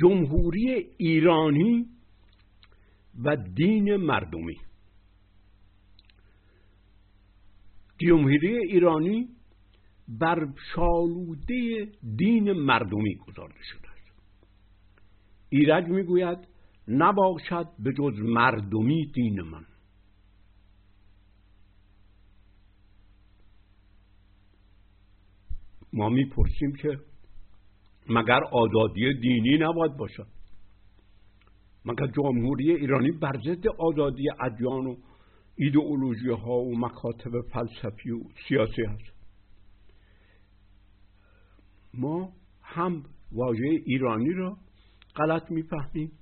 جمهوری ایرانی و دین مردمی. جمهوری ایرانی بر شالوده دین مردمی گذارده شده است. ایرج می‌گوید نباشد به جز مردمی دین من. ما می‌پرسیم که مگر آزادی دینی نباید باشد؟ مگر جمهوری ایرانی بر ضد آزادی ادیان و ایدئولوژی ها و مکاتب فلسفی و سیاسی هست؟ ما هم واژه ایرانی را غلط می‌فهمیم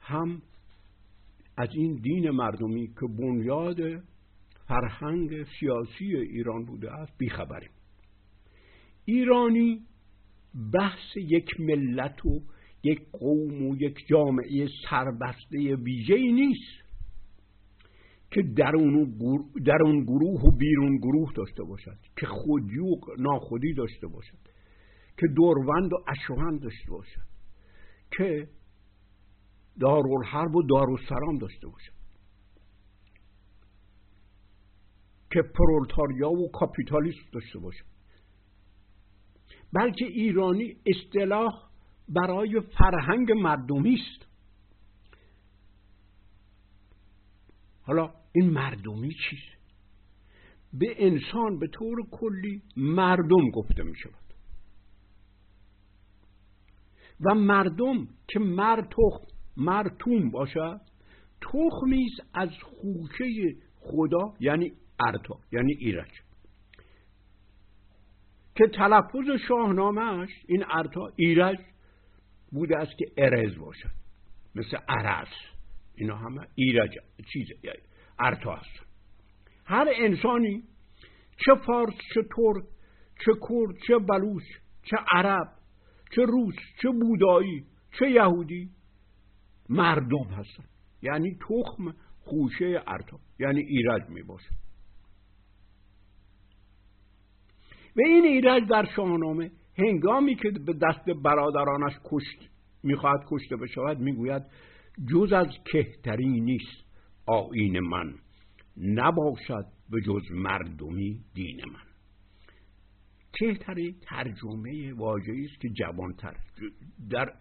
هم از این دین مردمی که بنیاد فرهنگ سیاسی ایران بوده است بیخبریم. ایرانی بحث یک ملت و یک قوم و یک جامعه سربسته ویژه نیست که درون, درون گروه و بیرون گروه داشته باشد که خودی و ناخودی داشته باشد که دوروند و اشوهند داشته باشد که دارالحرب و دارالسلام داشته باشد که پرولتاریا و کاپیتالیسم داشته باشد. بلکه ایرانی اصطلاح برای فرهنگ مردمی است. حالا این مردمی چیست به انسان به طور کلی مردم گفته می شود. و مردم که مرد تخم مرتوم باشد تخمی از خوشه خدا یعنی ارتا یعنی ایرج. که تلفظ شاهنامهش این ارتا ایرج بوده است که ارز باشد. مثل عرس. اینا همه ایرج چیز ارتا هست. هر انسانی چه فارس چه ترک چه کرد چه بلوچ چه عرب چه روس چه بودایی چه یهودی مردم هستن. یعنی تخم خوشه ارتا یعنی ایرج می باشه و این ایرج در شاهنامه هنگامی که به دست برادرانش کشت می‌خواهد کشته بشود می‌گوید جز از کهتری نیست آین من نباشد به جز مردمی دین من. کهتری ترجمه واژه‌ای است که جوانتر در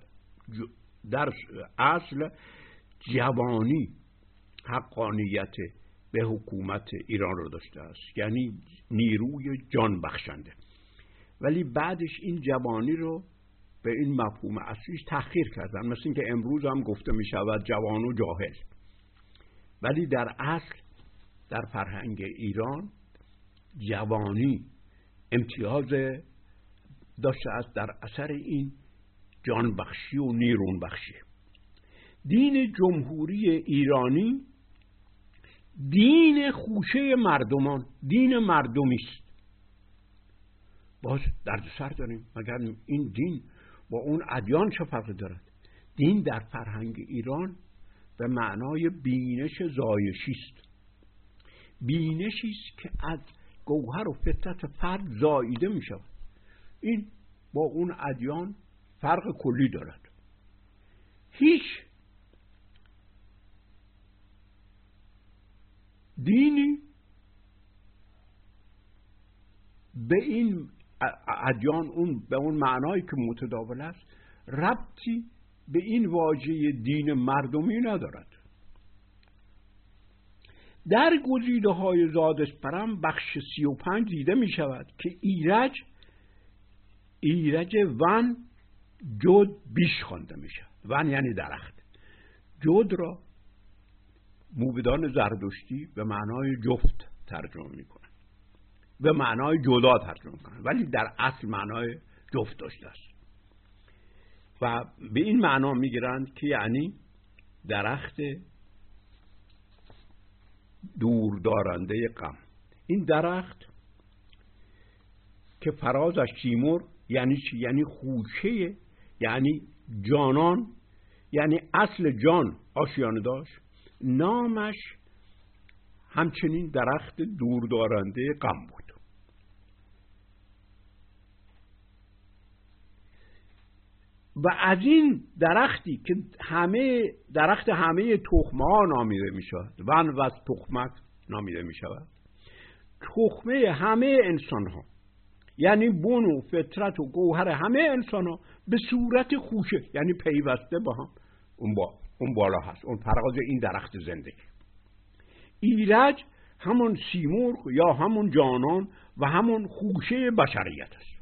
در اصل جوانی حقانیت به حکومت ایران رو داشته است. یعنی نیروی جان بخشنده. ولی بعدش این جوانی رو به این مفهوم اصلیش تأخیر کردن. مثل اینکه امروز هم گفته می شود جوان و جاهل. ولی در اصل در فرهنگ ایران جوانی امتیاز داشته است در اثر این جان بخشی و نیرون بخشی دین جمهوری ایرانی دین خوشه مردمان دین مردمی است. باز درد سر داریم. مگر این دین با اون ادیان چه فرقی دارد؟ دین در فرهنگ ایران به معنای بینش زایشی است. بینشی است که از گوهر و فطرت فرد زاییده می شود. این با اون ادیان فرق کلی دارد. هیچ دینی. به این ادیان اون به اون معنایی که متداول است ربطی به این واژه دین مردمی ندارد. در گزیده های زادسپرم بخش سی و پنج دیده می شود که ایرج ایرج ون جد بیش خوانده می شود ون یعنی درخت. جد را موبدان زردشتی به معنای جفت ترجمه می به معنای جدا ترجمه کنن ولی در اصل معنای جفت داشته است. و به این معنا می‌گیرند که یعنی درخت دور دارنده غم. این درخت که فرازش شیمور یعنی چی؟ یعنی خوشه یعنی جانان یعنی اصل جان آشیانه داشت. نامش همچنین درخت دور دارنده غم بود. و از این درختی که همه درخت همه تخمه نامیده می شود ون و تخمک نامیده می شود تخمه همه انسان ها یعنی بون و فطرت و گوهر همه انسان ها به صورت خوشه یعنی پیوسته با هم اون, با اون بالا هست. اون پرغاز این درخت زندگی ایرج همون سیمرغ یا همون جانان و همون خوشه بشریت است.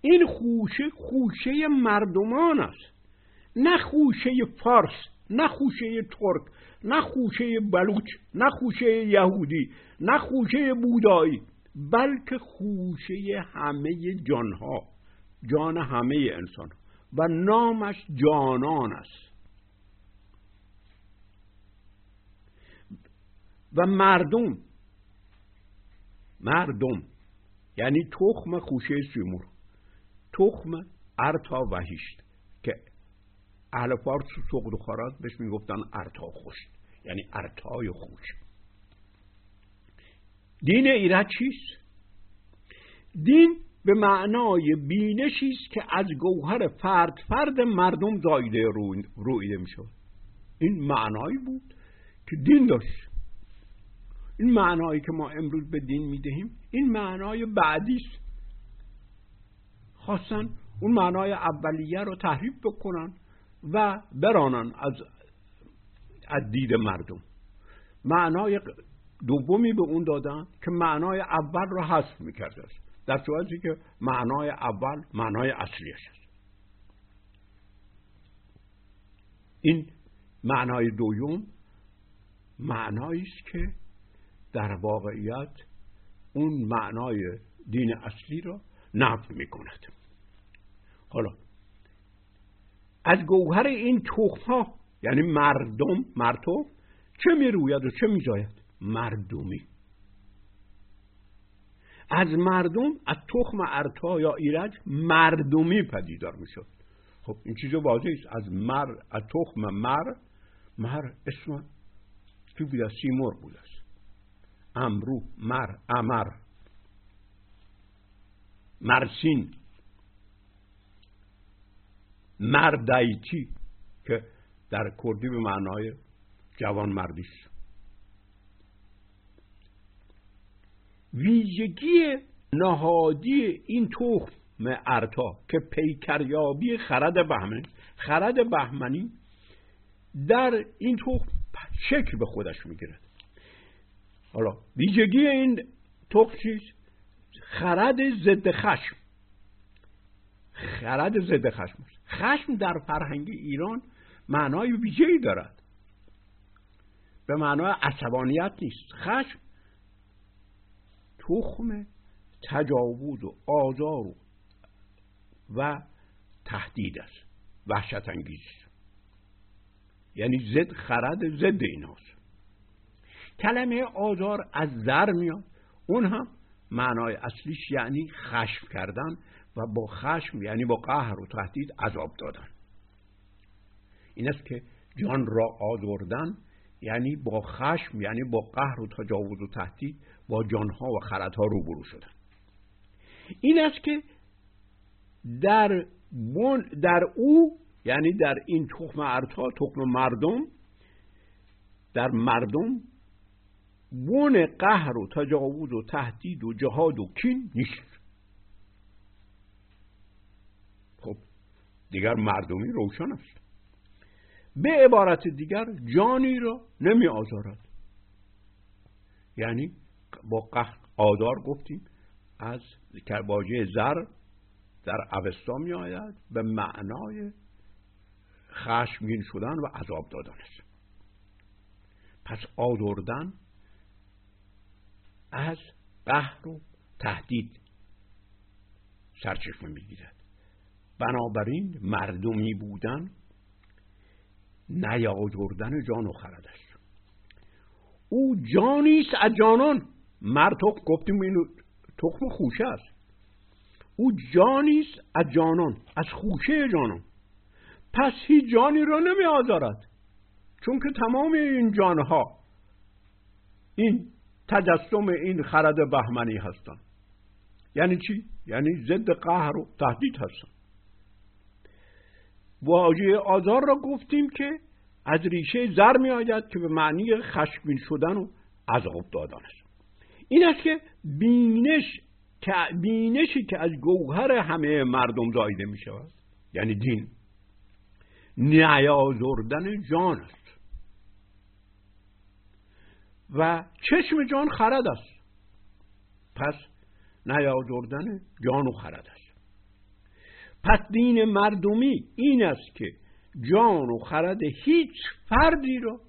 این خوشه خوشه مردمان است. نه خوشه فارس نه خوشه ترک نه خوشه بلوچ نه خوشه یهودی نه خوشه بودایی بلکه خوشه همه جانها جان همه انسان و نامش جانان است. و مردم. مردم. یعنی تخم خوشه سیمور. تخم ارتا وحیشت که اهل فارس و خارات بهش می‌گفتن ارتا خوشت یعنی ارتای خوش. دین ایرج چیست؟ دین به معنای بینشی است که از گوهر فرد فرد مردم زایده رویده می شود این معنایی بود که دین داشت. این معنایی که ما امروز به دین می‌دهیم این معنای بعدی است. خواستن اون معنای اولیه رو تحریف بکنن و برانن از از دید مردم. معنای دومی به اون دادن که معنای اول رو حذف می‌کرده است. در صورتی که معنای اول معنای اصلیش است. این معنای دوم معنایی است که در واقعیت اون معنای دین اصلی را نفی می کند حالا از گوهر این تخم یعنی مردم مرتوب چه می روید و چه می جاید مردمی. از مردم از تخم ارتا یا ایرج مردمی پدیدار می شد خب این چیز واضح است از مر از تخم مر مر اسم چی بود؟ سیمور بود. امرو مر امر. مرسین مردیتی که در کردی به معنای جوان مردیش ویژگی نهادی این تخم ارتا که پیکریابی خرد بهمنی خرد بهمنی در این تخم شکل به خودش می‌گیرد. حالا ویژگی این تخم چیست خرد ضد خشم. خرد ضد خشم. خشم در فرهنگ ایران معنای ویژه‌ای دارد. به معنای عصبانیت نیست. خشم تخم تجاوز و آزار و تهدید است. وحشت انگیز. یعنی زد خرد ضد ایناست. کلمه آزار از زر میاد. اون هم معنای اصلیش یعنی خشم کردن و با خشم یعنی با قهر و تهدید عذاب دادن. این است که جان را آزردن یعنی با خشم یعنی با قهر و تجاوز و تهدید با جانها و خردها روبرو شدن. این است که در, در او یعنی در این تخم ارتا تخم مردم در مردم بون قهر و تجاوز و تهدید و جهاد و کین نیست. خب دیگر مردمی روشن است. به عبارت دیگر جانی را نمی آزارد. یعنی با قهر آدار گفتیم از واژه زر در اوستا می آید به معنای خشمگین شدن و عذاب دادن است. پس آزردن از قهر و تهدید سرچشمه می‌گیرد. بنابراین مردمی بودن نیازردن جان و خرد است او جانیست از جانان. مرتق گفتیم این تخم خوشه است. او جانیست از جانان از خوشه جانان. پس هیچ جانی را نمی آزارد چون که تمام این جانها این تجسم این خرد بهمنی هستن یعنی چی؟ یعنی ضد قهر و تهدید هستن واژه آزار را گفتیم که از ریشه زر می آید که به معنی خشمگین شدن و عذاب دادن است. این است که بینش بینشی که از گوهر همه مردم زایده می شود یعنی دین نیازردن جان است. و چشم جان خرد است. پس نیازردن جان و خرد است. پس دین مردمی این است که جان و خرد هیچ فردی را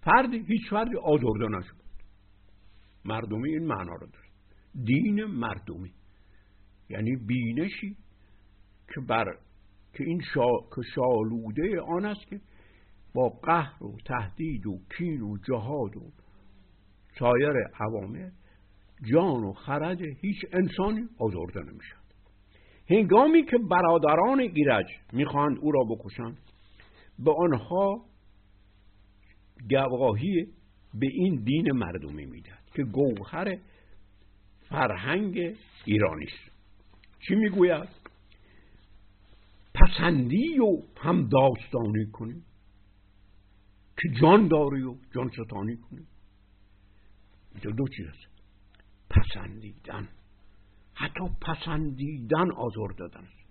فردی هیچ فردی آزرده نشد مردمی این معنا رو داره دین مردمی. یعنی بینشی که بر که این شا... که شالوده آن است که با قهر و تهدید و کین و جهاد و سایر عوامل جان و خرد هیچ انسانی آزرده نمی‌شد هنگامی که برادران ایرج می‌خواهند او را بکشند به آنها گواهی به این دین مردمی می‌دهد که گوهر فرهنگ ایرانی است. چی می‌گوید؟ پسندی و هم داستانی کنی که جان داری و جان ستانی کنی. دو, دو چیز است پسندیدن. حتی پسندیدن آزار دادن. است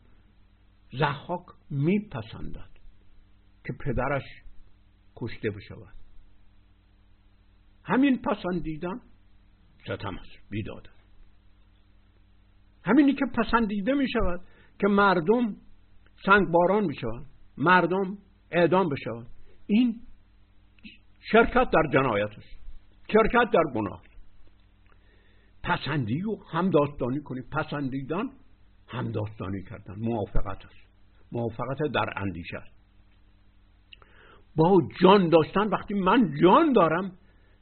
زحاک میپسندد که پدرش کشته بشود. همین پسندیدن ستم است بیداد همینی که پسندیده می شود که مردم سنگ باران بشود مردم اعدام بشود این شرکت در جنایت است. شرکت در گناه. پسندی و هم داستانی کنی پسندیدن هم داستانی کردن. موافقت است. موافقت در اندیشه است. با جان داشتن وقتی من جان دارم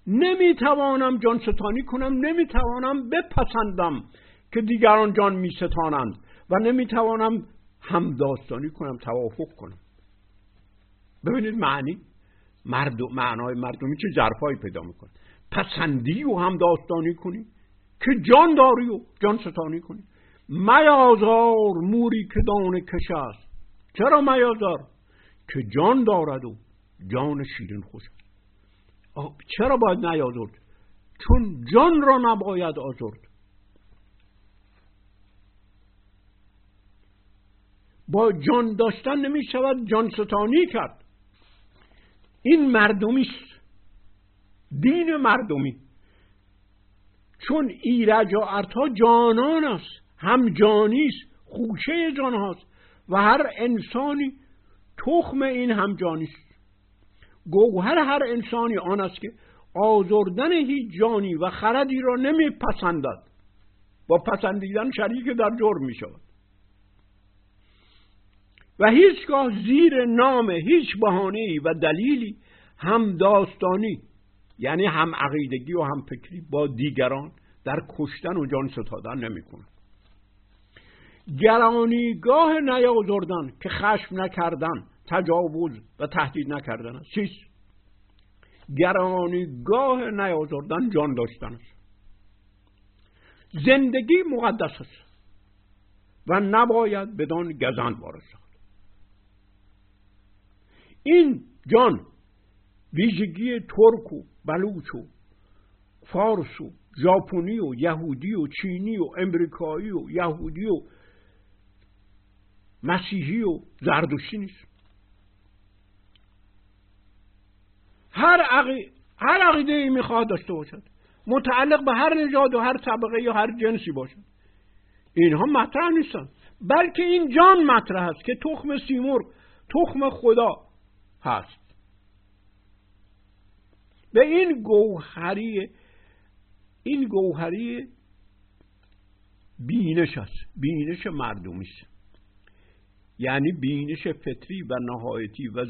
نمی‌توانم جان ستانی کنم نمی‌توانم بپسندم که دیگران جان میستانند و نمی‌توانم هم داستانی کنم توافق کنم. ببینید معنی؟ مرد معنای مردمی چه ظرفایی پیدا می‌کنه؟ پسندی و هم داستانی کنی که جان داری و جان ستانی کنی میازار موری که دانه کش است. چرا میازار؟ که جان دارد و جان شیرین خوش است. چرا باید نیازرد؟ چون جان را نباید آزرد. با جان داشتن نمی شود جان ستانی کرد. این مردمی دین مردمی. چون ایرج و ارتا جانان است هم جانی است خوشه جان هاست و هر انسانی تخم این هم جانی است. گوهر هر انسانی آن است که آزردن هیچ جانی و خردی را نمیپسندد. با پسندیدن شریک در جرم می شود و هیچگاه زیر نام هیچ بهانه و دلیلی هم داستانی یعنی هم عقیدگی و هم فکری با دیگران در کشتن و جان ستادن نمی‌کنه. گرانیگاه نیازردن که خشم نکردن تجاوز و تهدید نکردن. است چیست؟ گرانیگاه نیازردن جان داشتن. است زندگی مقدس است و نباید بدان گزند وارد این جان ویژگی ترک و بلوچ و فارس و ژاپنی و یهودی و چینی و امریکایی و یهودی و مسیحی و زردشتی نیست. هر, عقی... هر عقیده ای می‌خواد داشته باشد. متعلق به هر نژاد و هر طبقه یا هر جنسی باشد. اینها مطرح نیستن. بلکه این جان مطرح است که تخم سیمور تخم خدا هست. به این گوهری این گوهری بینش است. بینش مردمی است. یعنی بینش فطری و نهایتی و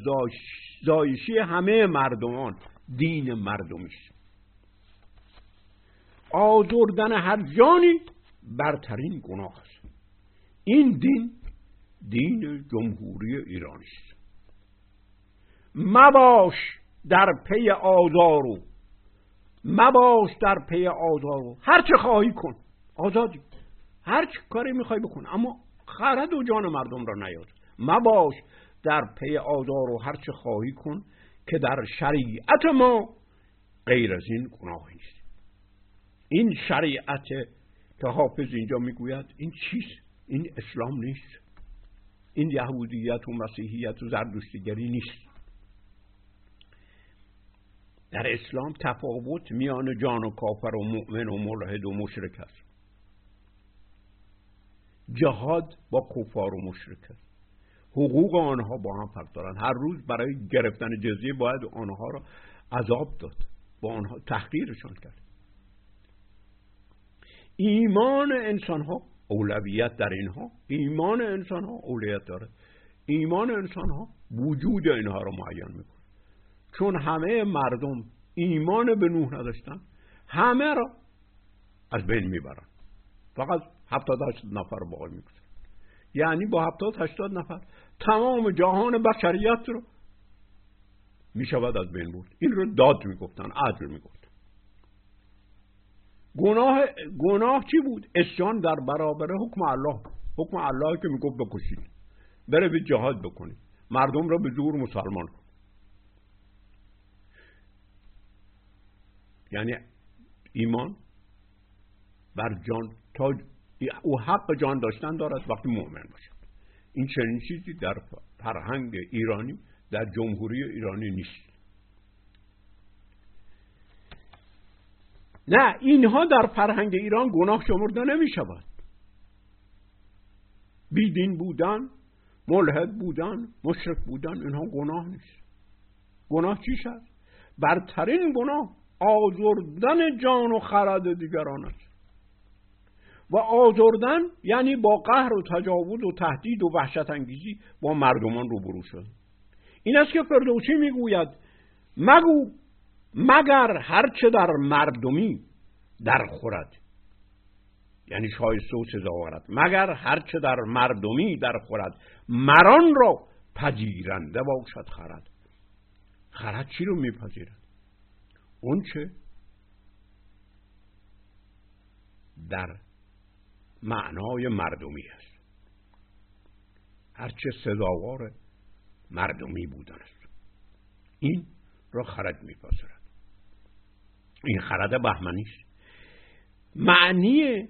زایشی همه مردمان دین مردمی است. آزردن هر جانی برترین گناه است. این دین دین جمهوری ایرانی است. مباش در پی آزارو مباش در پی آزارو هر چه خواهی کن. آزادی. هر چه کاری می‌خوای بکن اما خرد و جان مردم را نیاد. مباش در پی آزار و هرچه خواهی کن که در شریعت ما غیر از این گناهی نیست. این شریعت که حافظ اینجا می‌گوید این چیست؟ این اسلام نیست. این یهودیت و مسیحیت و زردشتیگری نیست. در اسلام تفاوت میان جان و کافر و مؤمن و ملحد و مشرک است. جهاد با کفار و مشرک است. حقوق آنها با هم فرق دارند هر روز برای گرفتن جزیه باید آنها را عذاب داد. با آنها تحقیرشان کرد. ایمان انسان ها اولویت در اینها. ایمان انسان ها اولویت داره. ایمان انسان ها وجود اینها را معین می‌کنه چون همه مردم ایمان به نوح نداشتن همه را از بین می‌برن. فقط هفتاد نفر باقی می‌کنن یعنی با هفتاد هشتاد نفر تمام جهان بشریت رو می‌شود از بین بود این رو داد می‌گفتن عدل می‌گفتن گناه گناه چی بود؟ اسیان در برابر حکم الله. حکم الله که می‌گفت بکشید. بره به جهاد بکنید. مردم را به زور مسلمان کن. یعنی ایمان بر جان تا او حق جان داشتن دارد وقتی مؤمن باشد. این چنین چیزی در فرهنگ ایرانی در جمهوری ایرانی نیست. نه اینها در فرهنگ ایران گناه شمرده نمی شود بیدین بودن ملحد بودن مشرک بودن اینها گناه نیست. گناه چی شد؟ برترین گناه آزردن جان و خرد دیگران است و آزردن یعنی با قهر و تجاوز و تهدید و وحشت انگیزی با مردمان روبرو شد این است که فردوسی می‌گوید مگو مگر هرچه در مردمی در خورد. یعنی شایسته و سزاوارد مگر هرچه در مردمی در خورد. مران را پذیرنده باشد خرد. خرد چی رو میپذیرد؟ اون چه؟ در معنای مردمی است. هرچه سزاوار مردمی بودن است. این را خرد میپذیرد این خرد بهمنی است. معنی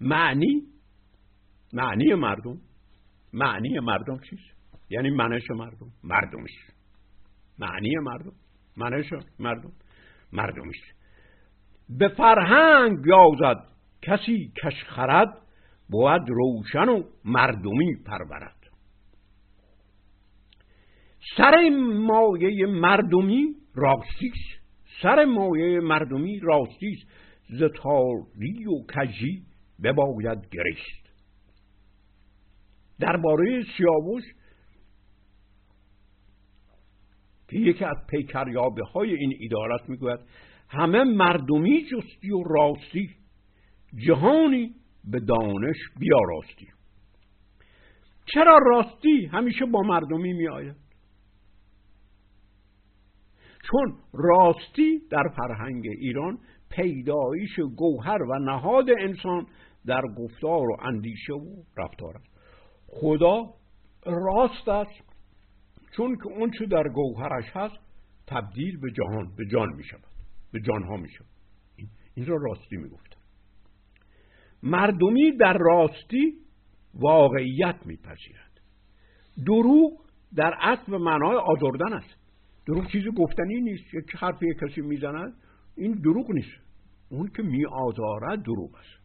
معنی معنی مردم معنی مردم چیست؟ یعنی منش مردم مردمیش. معنی مردم منش مردم مردمیش. به فرهنگ بیازد کسی کش خرد باید روشن و مردمی پرورد. سر مایه مردمی راستیست سر مایه مردمی راستیست ز تاری و کجی بباید گریست. درباره سیاوش یکی از پیکریابه های این ادارت می‌گوید همه مردمی جستی و راستی جهانی به دانش راستی چرا راستی همیشه با مردمی می آید چون راستی در فرهنگ ایران پیدایش گوهر و نهاد انسان در گفتار و اندیشه و رفتار است. خدا راست است چون که اون چه در گوهرش هست تبدیل به جهان به جان می شود. به جانها می شود. این را راستی می گفتن. مردمی در راستی واقعیت میپذیرد دروغ در اصل معنای آزردن است. دروغ چیزی گفتنی نیست. یک حرف یک کسی می‌زند این دروغ نیست. اون که می آزارد دروغ است.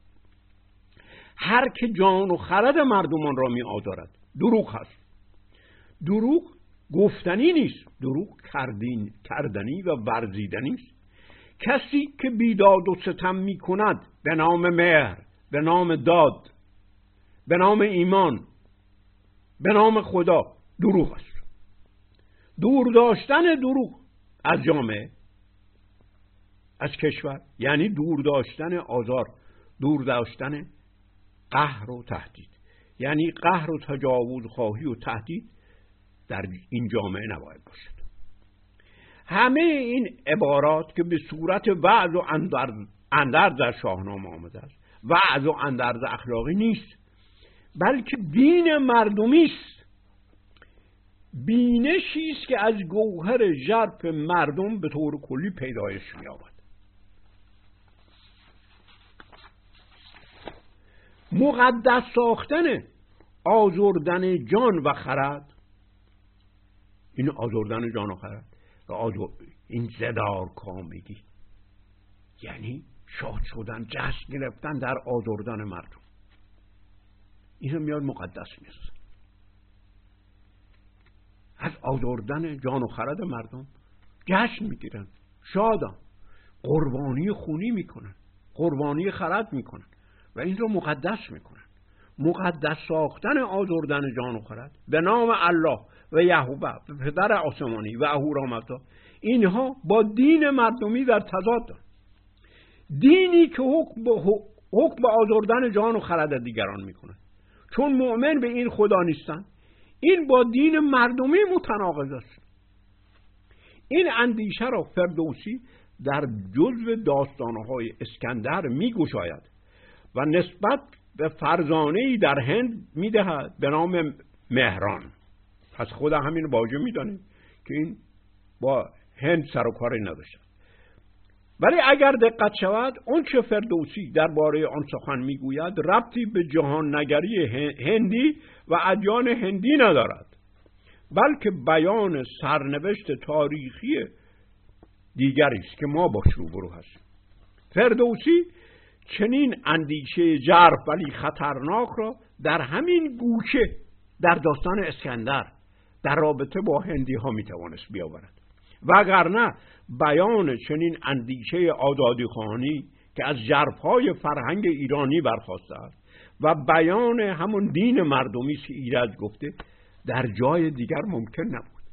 هر که جان و خرد مردمان را می آزارد دروغ هست. دروغ گفتنی نیست دروغ کردین کردنی و ورزیدنی است. کسی که بیداد و ستم می کند به نام مهر به نام داد به نام ایمان به نام خدا دروغ است. دور داشتن دروغ از جامعه از کشور یعنی دور داشتن آزار دور داشتن قهر و تهدید. یعنی قهر و تجاوز خواهی و تهدید در این جامعه نباید باشد. همه این عبارات که به صورت وعظ و اندرز در شاهنامه آمده است. وعظ و اندرز اخلاقی نیست بلکه دین مردمی است. بینشی است که از گوهر ژرف مردم به طور کلی پیدایش می‌یابد. مقدس ساختن آزردن جان و خرد این آزردن جان و خرد و این زدار کامگی یعنی شاد شدن جشن گرفتن در آزردن مردم. اینو میاد مقدس میست از آزردن جان و خرد مردم جشن می‌گیرن شادن قربانی خونی می‌کنن قربانی خرد می‌کنن و این رو مقدس می‌کنن. مقدس ساختن آزردن جان و خرد به نام الله. و یهوه پدر آسمانی و اهورامزدا اینها با دین مردمی در تضاد دینی که حکم به, آزردن جان و خرد دیگران می‌کنه چون مؤمن به این خدا نیستن. این با دین مردمی متناقض است. این اندیشه را فردوسی در جزو داستانهای اسکندر میگوشاید و نسبت به فرزانه ای در هند می‌دهد به نام مهران. پس خود همین باجه میدانه که این با هند سر و کاری نداشت ولی اگر دقت شود اون چه فردوسی درباره آن سخن می‌گوید ربطی به جهان نگری هندی و ادیان هندی ندارد بلکه بیان سرنوشت تاریخی دیگری است که ما باش روبرو هستیم. فردوسی چنین اندیشه جرف ولی خطرناک را در همین گوشه در داستان اسکندر در رابطه با هندی ها می‌توانست بیاورد. وگرنه بیان چنین اندیشه آزادی خانی که از های فرهنگ ایرانی برخواسته است و بیان همون دین مردمی که ایرج گفته در جای دیگر ممکن نبود.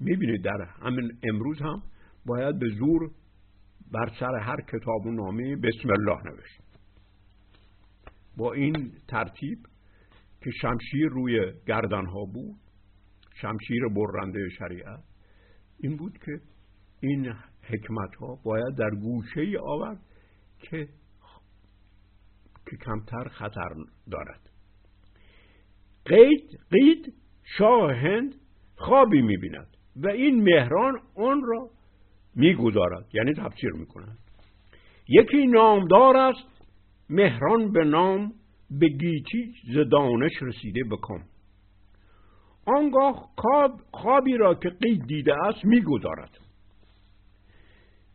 می‌بینید در همین امروز هم باید به زور بر سر هر کتاب و نامه بسم الله نوشت. با این ترتیب که شمشیر روی گردنها بود شمشیر برنده شریعت این بود که این حکمت ها باید در گوشه ای آورد که که کمتر خطر دارد. قید قید شاه هند خوابی می‌بیند و این مهران آن را می‌گذارد یعنی تفسیر می‌کند. یکی نامدار است مهران به نام به گیتی زدانش رسیده بکن آنگاه خوابی را که قید دیده است می‌گذارد.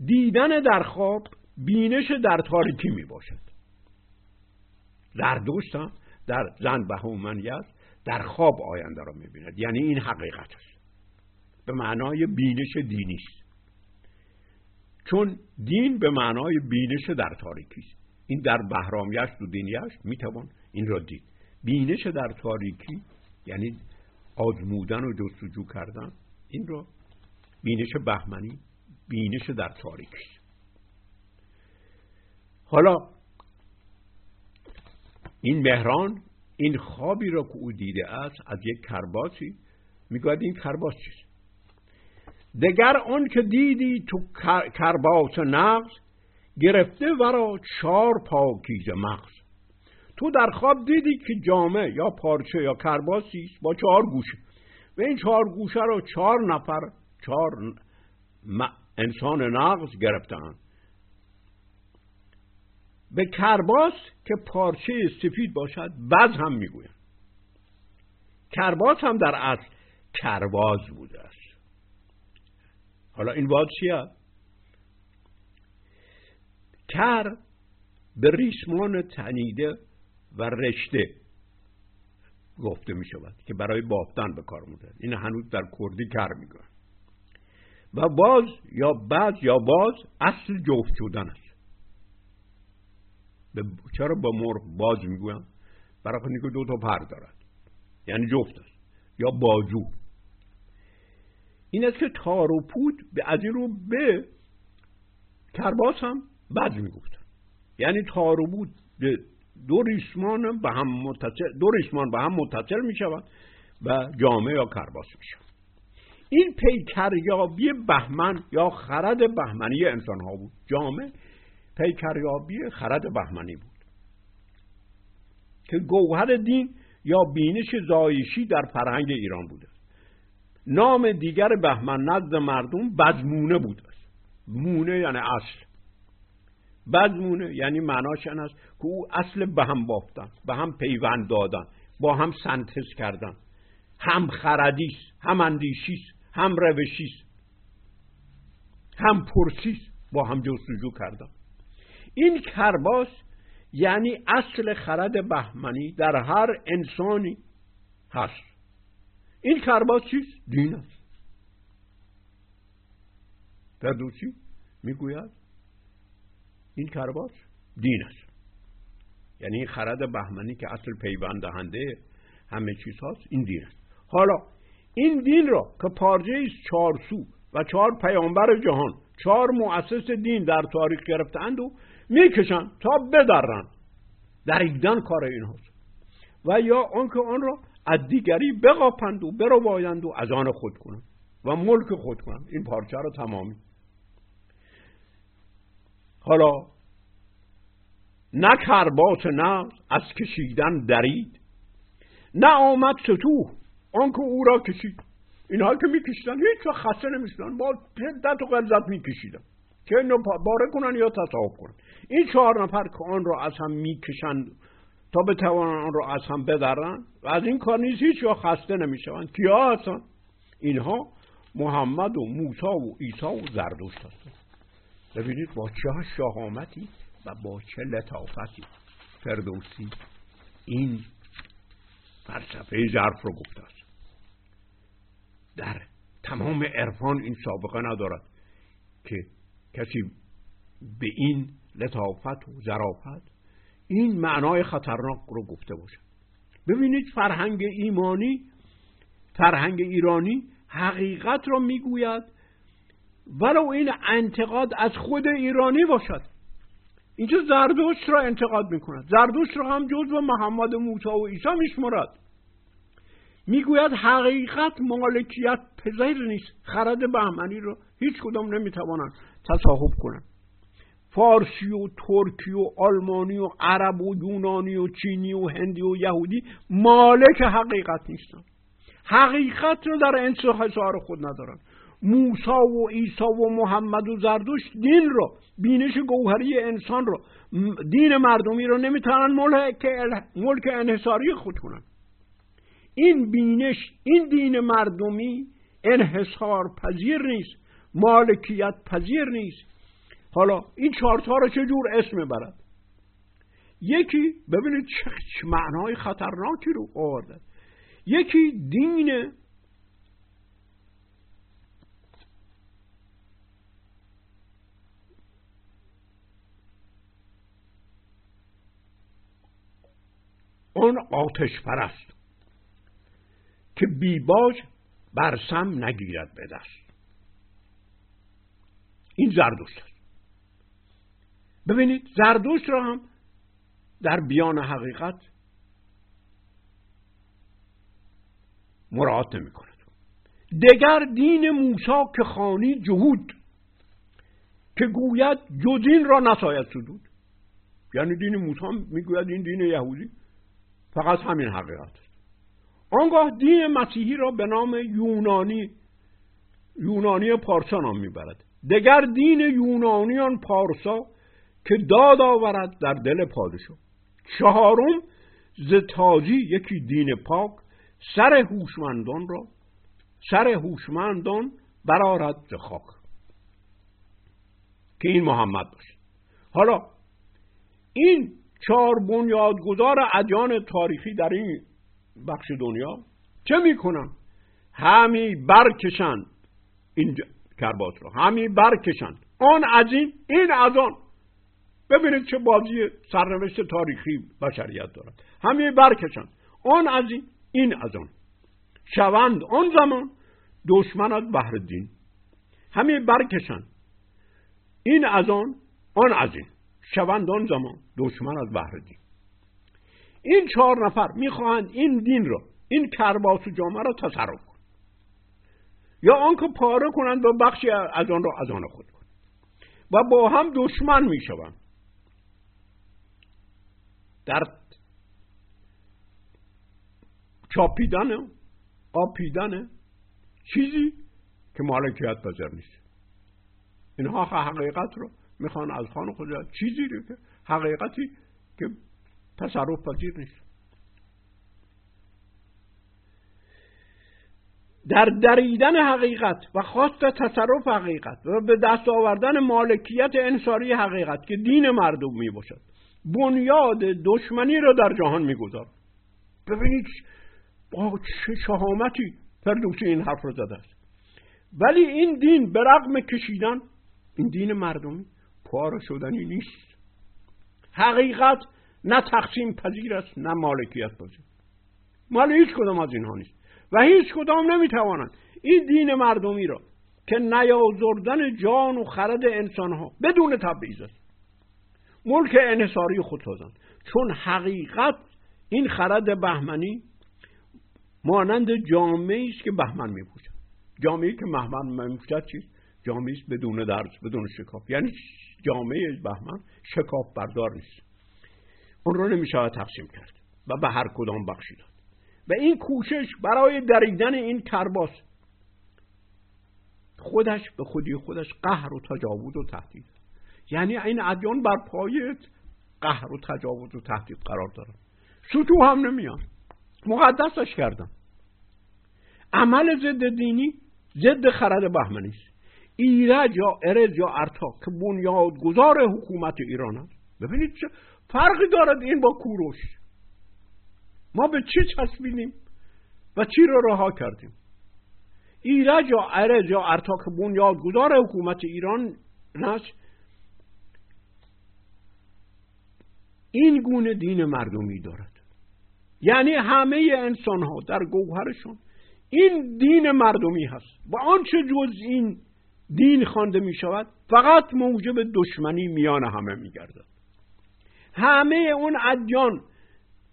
دیدن در خواب بینش در تاریکی می باشد زردوشت هم در زن بهومنیت در خواب آینده را می بیند یعنی این حقیقت است. به معنای بینش دینی است. چون دین به معنای بینش در تاریکی است. این در بهرامیشت و دینیشت می توان این را دید. بینش در تاریکی یعنی آزمودن و جستجو کردن این را بینش بهمنی بینش در تاریکی حالا این مهران این خوابی را که او دیده است از یک کرباسی می‌گوید این کرباس چیست؟ دگر آن که دیدی تو کرباس نقص گرفته ورا چهار پاکیز مغز. تو در خواب دیدی که جامعه یا پارچه یا کرباسی است با چهار گوشه. و این چهار گوشه رو چهار نفر چهار انسان نقض گرفتن به کرباس که پارچه سفید باشد بز هم می‌گویند. کرباس هم در اصل کرباز بوده است. حالا این باز چیه؟ کر به ریسمان تنیده و رشته. گفته می شود که برای بافتن به کار میده این هنوز در کردی کر میگن و باز یا بعد یا باز اصل جفت شدن است. چرا با مرغ باز می‌گویم؟ برای که دو تا پر دارد. یعنی جفت است. یا باجو این است که تار و پود به از این رو به کرباس هم بد می‌گفتن. یعنی تار و پود دو ریسمان به هم متصل دو ریسمان به هم متصل می شود و جامعه یا کرباس می شود این پیکریابی بهمن یا خرد بهمنی انسان ها بود. جامعه پیکریابی خرد بهمنی بود. که گوهر دین یا بینش زایشی در فرهنگ ایران بوده. نام دیگر بهمن نزد مردم بزمونه بوده مونه یعنی اصل. بزمونه یعنی معناش این است؟ که او اصل به هم بافتن به هم پیوند دادن با هم سنتز کردن. هم خردیست هم اندیشیست هم روشیست هم پرسیست با هم جستجو کردن. این کرباس یعنی اصل خرد بهمنی در هر انسانی هست. این کرباس چیست؟ دین است. فردوسی می‌گوید این کرباس دین است یعنی این خرد بهمنی که اصل پیوند دهنده همه چیز هست این دین است حالا این دین را که پارچه است چهار سو و چهار پیامبر جهان چهار مؤسس دین در تاریخ گرفتند و می‌کشند تا بدرند در ایدن کار این هست و یا آنکه آن را از دیگری بقاپند و برو و از آن خود کنند و ملک خود کنند. این پارچه را تمامی. حالا نه کرباس نه از کشیدن درید نه آمد ستوه آنکه او را کشید. اینها که میکشیدن هیچ وقت خسته نمی‌شدن با شدت و غلظت میکشیدن. که اینو باره کنن یا تصاحب کنن. این چهار نفر که آن را از هم می‌کشند تا بتوانند آن را از هم بدرن و از این کار نیز هیچ وقت خسته نمی‌شوند. کیا هستن؟ اینها محمد و موسی و عیسی و زردوشت هستند ببینید با چه شهامتی و با چه لطافتی فردوسی این فلسفه ظرف رو گفته است. در تمام عرفان این سابقه ندارد که کسی به این لطافت و ظرافت این معنای خطرناک رو گفته باشد. ببینید فرهنگ ایمانی فرهنگ ایرانی حقیقت را می‌گوید ولو این انتقاد از خود ایرانی باشد. اینجا زردوشت را انتقاد می‌کند. زردوشت را هم جزو محمد موسی و عیسی میشمرد می‌گوید حقیقت مالکیت پذیر نیست. خرد بهمنی رو هیچ کدام نمی‌توانند تصاحب کنند. فارسی و ترکی و آلمانی و عرب و یونانی و چینی و هندی و یهودی مالک حقیقت نیستند. حقیقت رو در انحصار خود ندارن موسا و عیسی و محمد و زردوش دین رو بینش گوهری انسان رو. دین مردمی رو نمی‌تونن ملک, ملک انحصاری خود کنن این بینش این دین مردمی انحصار پذیر نیست مالکیت پذیر نیست. حالا این چهارتا رو چه جور اسم برد یکی ببینید چه معنای خطرناکی رو آورده. یکی دین اون آتش پرست که بیباج بر سم نگیرد به دست. این زردوشت است. ببینید زردوشت را هم در بیان حقیقت مراعات نمی کند دگر دین موسی که خانی جهود که گوید جز این را نساید سدود. یعنی دین موسی می‌گوید این دین یهودی. فقط همین حقیقت. آنگاه دین مسیحی را به نام یونانی یونانی پارسا نام می‌برد. دگر دین یونانیان پارسا که داد آورد در دل پادشاه. چهارم ز تازی یکی دین پاک سر هوشمندان را سر هوشمندان برارد ز خاک. که این محمد باشه. حالا این چهار بنیادگذار ادیان تاریخی در این بخش دنیا چه می‌کنن؟ همی برکشند این کربات را همی برکشند آن از این این از آن. ببینید چه بازی سرنوشت تاریخی بشریت دارد. همه برکشند آن از این این از آن. شوند آن زمان دشمن از بحر دین همه برکشند این از آن آن از این. شوند آن زمان دشمن از بحر دین. این چهار نفر می‌خواهند این دین را این کرباس و جامعه را تصرف کن یا آنکه پاره کنند و بخشی از آن را از آن خود کن و با هم دشمن می‌شوند. در چاپیدن آپیدن چیزی که مالکیت پذیر نیست. اینها حقیقت رو می‌خوان از خان خود چیزی رو که حقیقتی که تصرف پذیر نیست. در دریدن حقیقت و خواست تصرف حقیقت و به دست آوردن مالکیت انصاری حقیقت که دین مردم می باشد بنیاد دشمنی را در جهان میگذار. ببینید با چه شهامتی فردوسی این حرف رو زده است. ولی این دین به رغم کشیدن این دین مردمی پاره شدنی نیست. حقیقت نه تقسیم پذیر است نه مالکیت پذیر. مال هیچ کدام از اینها نیست. و هیچ کدام نمی‌توانند این دین مردمی را که نیازردن جان و خرد انسانها بدون تبعیض است ملک انحصاری خود سازند. چون حقیقت این خرد بهمنی مانند جامعه است که بهمن میپوشد. جامعه که بهمن میپوشد چیست؟ جامعه است بدون درس بدون شکاف. یعنی جامعه بهمن شکاف بردار نیست. اون رو نمی‌شود تقسیم کرد و به هر کدام بخشی داد. و این کوشش برای دریدن این کرباس خودش به خودی خودش قهر و تجاوز و تهدید. یعنی این ادیان بر پای قهر و تجاوز و تهدید قرار دارن. سطوح هم نمیان. مقدسش کردن عمل ضد دینی ضد خرد بهمنی است. ایرج یا ارز یا ارتا که بنیادگذار حکومت ایران است ببینید چه فرقی دارد این با کوروش. ما به چی چسبیدیم و چی رو رها کردیم؟ ایرج یا ارز یا ارتا که بنیادگذار حکومت ایران است این گونه دین مردمی دارد. یعنی همه انسان ها در گوهرشون این دین مردمی هست. و آنچه جز این دین خوانده می شود فقط موجب دشمنی میان همه می گردد همه اون ادیان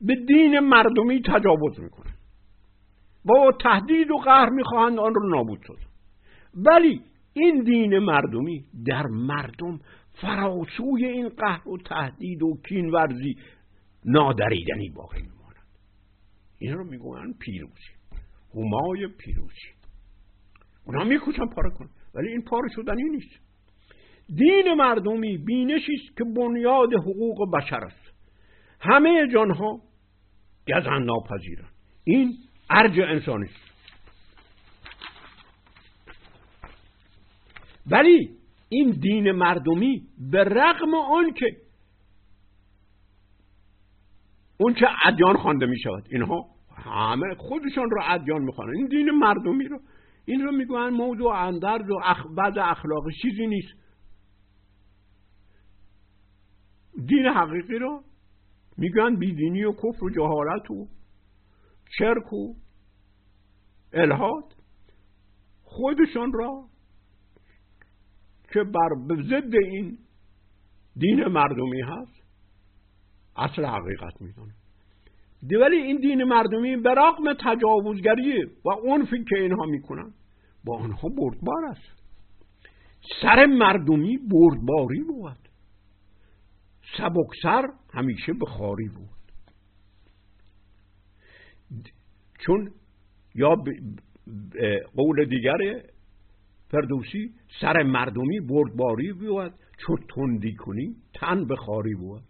به دین مردمی تجاوز می‌کنن با تهدید و قهر می‌خواهند آن رو نابود سازند ولی این دین مردمی در مردم فراسوی این قهر و تهدید و کینورزی نادریدنی باقی میماند. این رو می‌گویند پیروزی. همای پیروزی. اونا میکوشن پاره کنن. ولی این پاره شدنی نیست. دین مردمی بینشی است که بنیاد حقوق بشر است. همه جانها گزن ناپذیرند. این ارج انسانی است. ولی این دین مردمی به رغم آن که اون که ادیان خوانده می شود اینها همه خودشان رو ادیان می‌خوانند. این دین مردمی رو این رو می‌گوین موضوع اندرز و اخ... بعد اخلاقی چیزی نیست. دین حقیقی رو میگن بیدینی و کفر و جهالت و شرک و الهاد خودشان را که بر ضد این دین مردمی هست اصل حقیقت می‌دونه ولی این دین مردمی به رغم تجاوزگری و عنفی که اینها می‌کنن. با آنها بردبار است. سر مردمی بردباری بود. سبکسر همیشه به خاری بود. چون یا قول دیگر فردوسی سر مردمی بردباری بود. چون تندی کنی تن به خاری بود.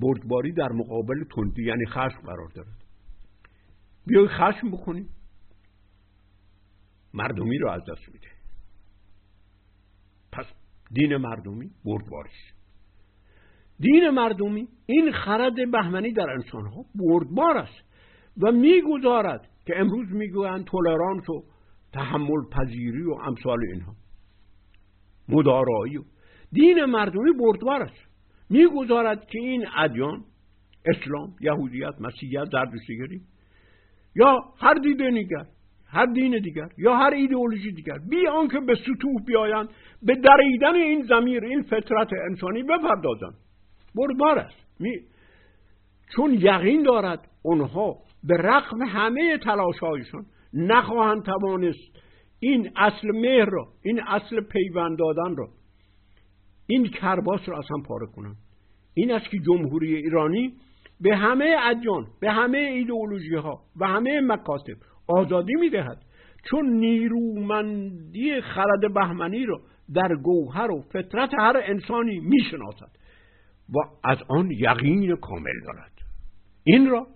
بردباری در مقابل تندی یعنی خشم قرار دارد. بیای خشم بکنی مردمی رو از دست میده. پس دین مردمی بردباریش. دین مردمی این خرد بهمنی در انسان ها بردبار است و می‌گذارد که امروز می‌گویند تولرانس و تحمل پذیری و امثال اینها. مدارایی. و دین مردمی بردبار است. می‌گذارد که این ادیان اسلام یهودیت مسیحیت زردشتگری یا هر دین دیگر هر دین دیگر یا هر ایدئولوژی دیگر. بی آنکه به سطوح بیایند به دریدن این زمیر این فطرت انسانی بپردازند. بردبار است. می... چون یقین دارد اونها به رغم همه تلاشهایشان نخواهند توانست این اصل مهر را این اصل پیوند دادن را این کرباس را اصلا پاره کنند این است که جمهوری ایرانی به همه ادیان به همه ایدئولوژی ها و همه مکاتب آزادی می‌دهد. چون نیرومندی خرد بهمنی را در گوهر و فطرت هر انسانی می‌شناسد و از آن یقین کامل دارد. این را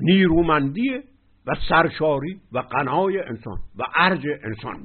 نیرومندی و سرشاری و قنای انسان و ارج انسان